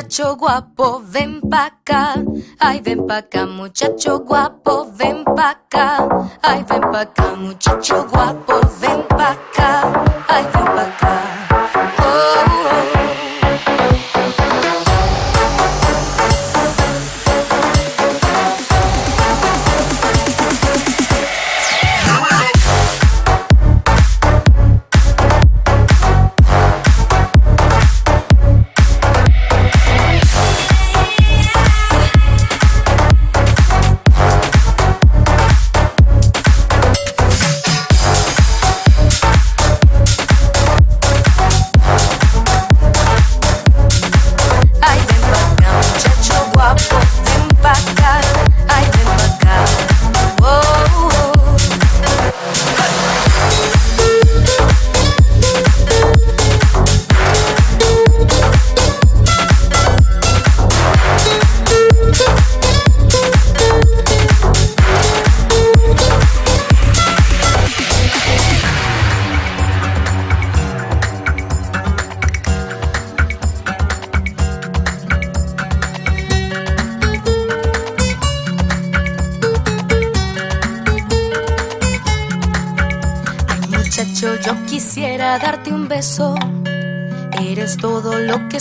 Muchacho guapo, ven pa' acá. Ay, ven pa' acá, muchacho guapo,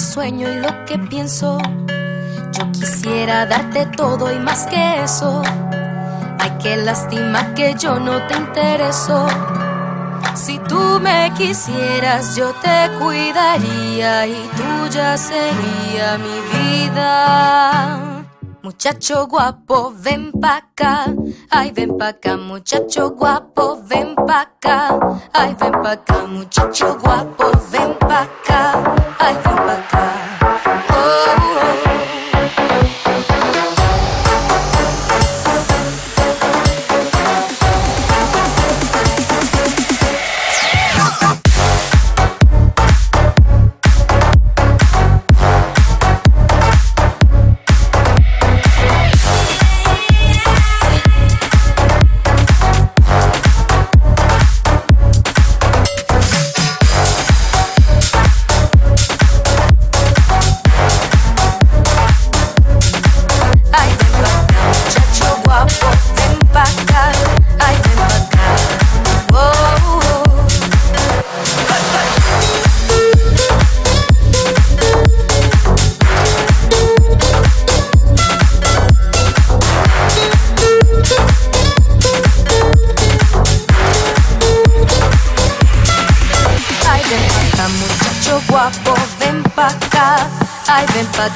sueño y lo que pienso. Yo quisiera darte todo y más que eso. Ay, qué lástima que yo no te intereso. Si tú me quisieras, yo te cuidaría y tú ya sería mi vida. Muchacho guapo, ven pa' acá. Ay, ven pa' acá, muchacho guapo, ven pa' acá. Ay, ven pa' acá, muchacho guapo, ven pa' acá. по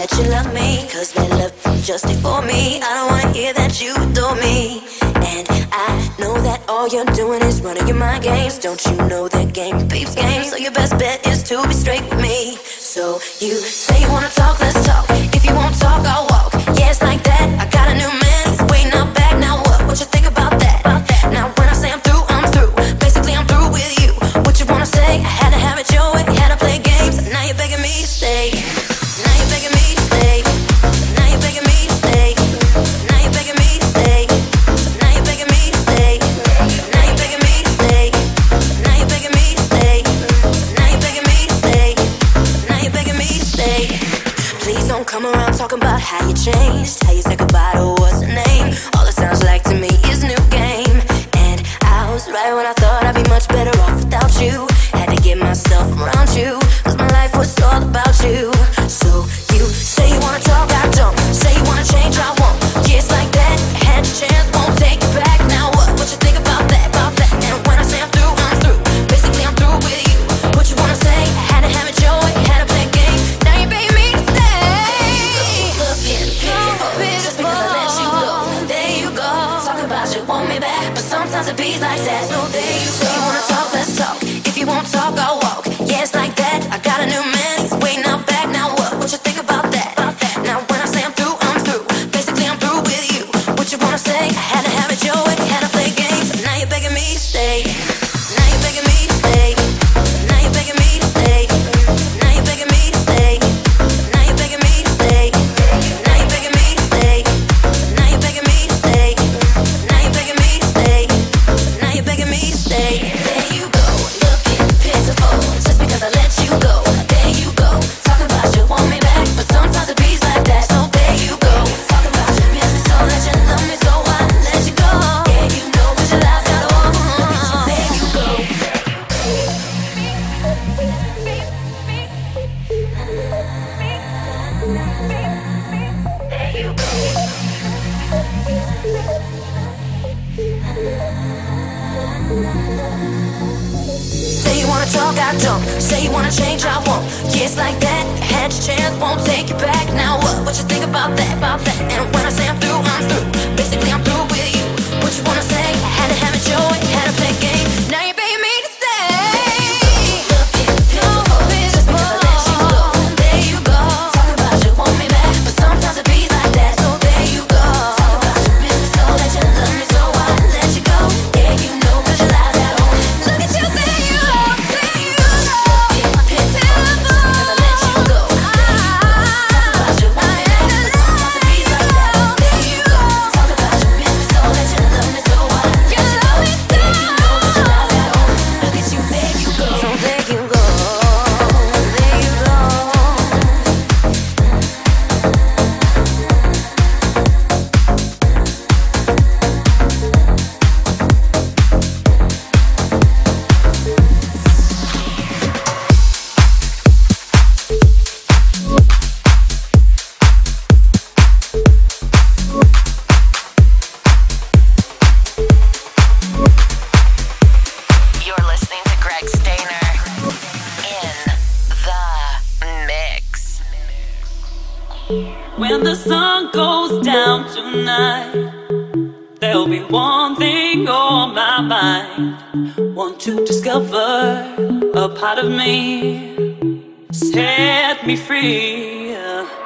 that you love me, cause that love just for me. I don't wanna hear that you adore me. And I know that all you're doing is running your mind games. Don't you know that game peeps game? So your best bet is to be straight with me. So you say you wanna talk, let's talk. If you won't talk, I'll walk. Yes, it's like that. I when the sun goes down tonight, there'll be one thing on my mind. Want to discover a part of me, set me free,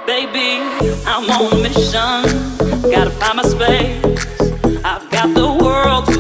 baby. I'm on a mission, gotta find my space. I've got the world.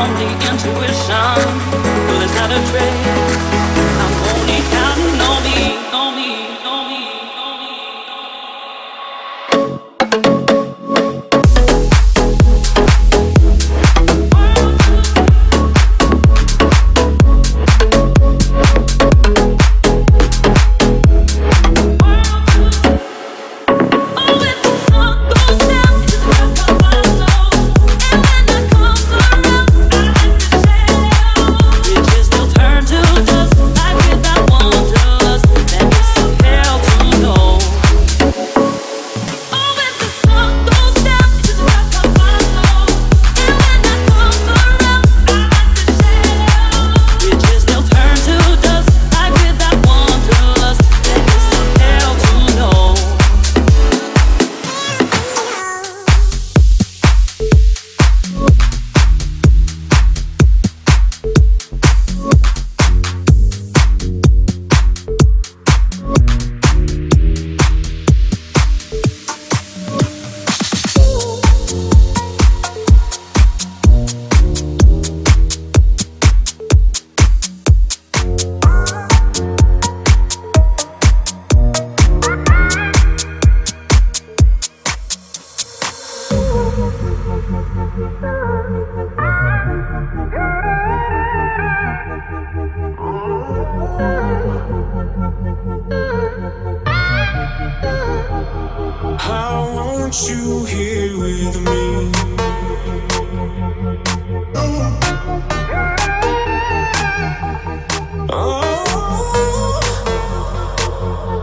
only intuition, but there's not a trick. I'm only counting on me, on me.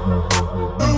Oh, oh, oh, oh, oh.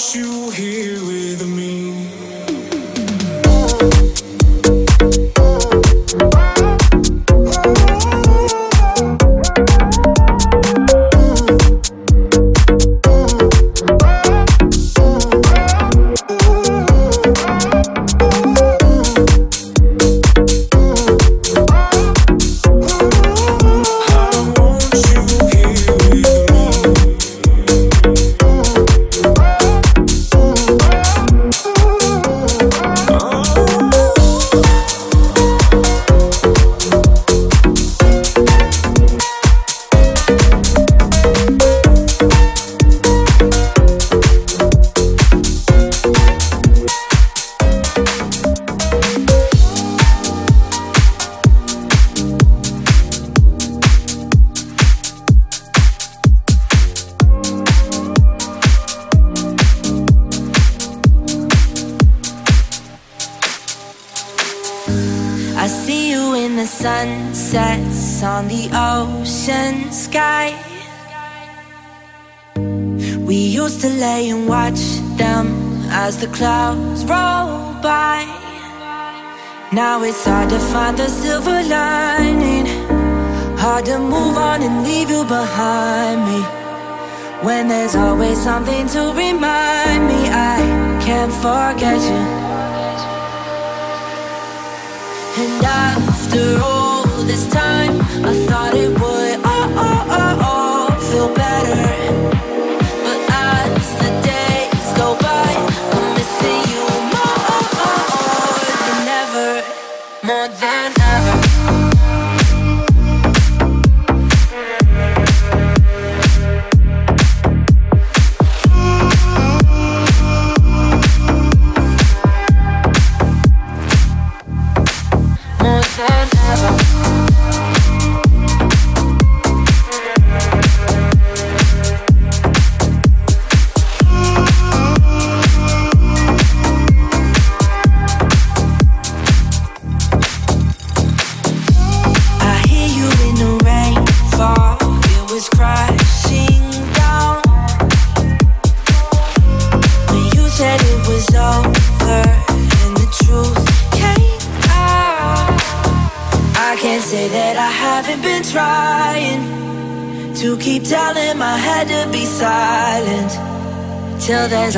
you here.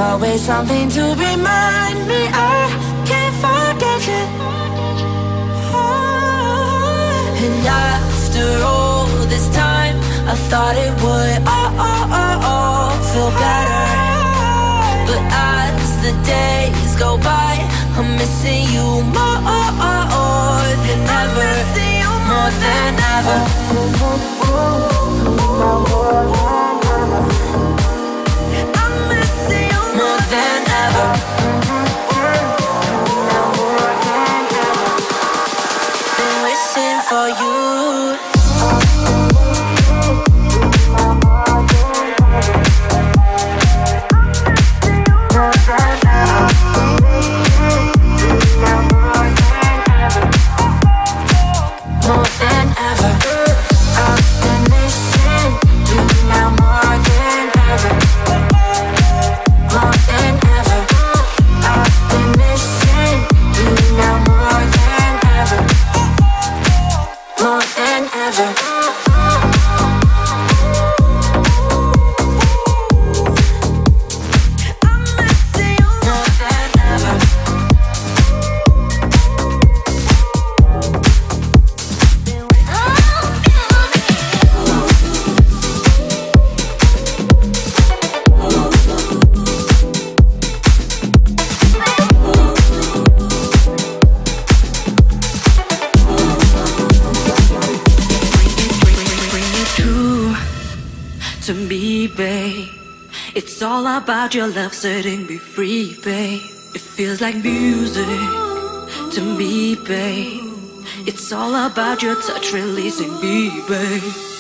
always something to be. all about your love setting me free, babe. It feels like music to me, babe. It's all about your touch releasing me, babe.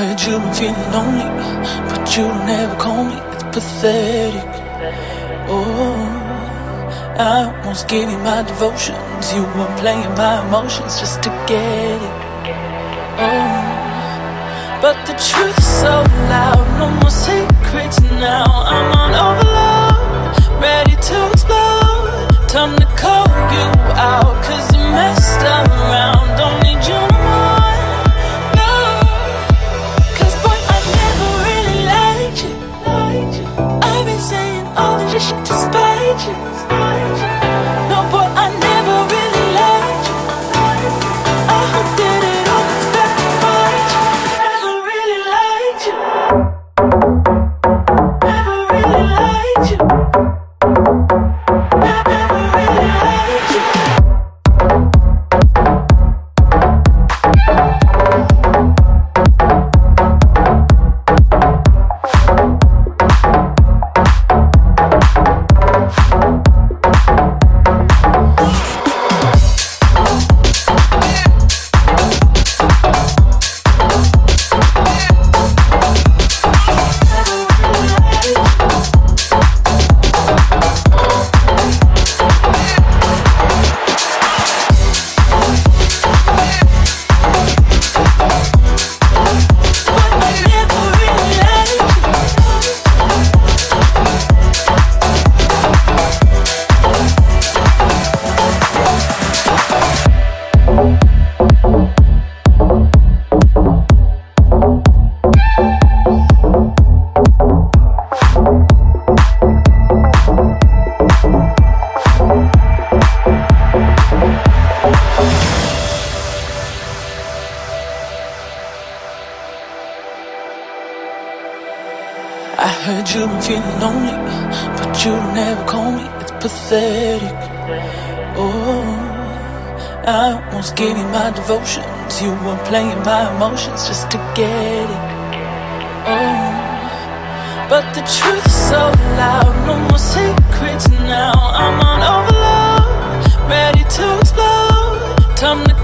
You've been feeling lonely, but you don't ever call me. It's pathetic. Oh, I almost gave you my devotions. You were playing my emotions just to get it. Oh, but the truth's so loud. No more secrets now. I'm on overload, ready to explode. Time to call you out, cause you messed around. Feeling lonely, but you don't ever call me. It's pathetic. Oh, I almost gave you my devotions. You were playing my emotions just to get it. Oh, but the truth's so loud. No more secrets now. I'm on overload, ready to explode. Time to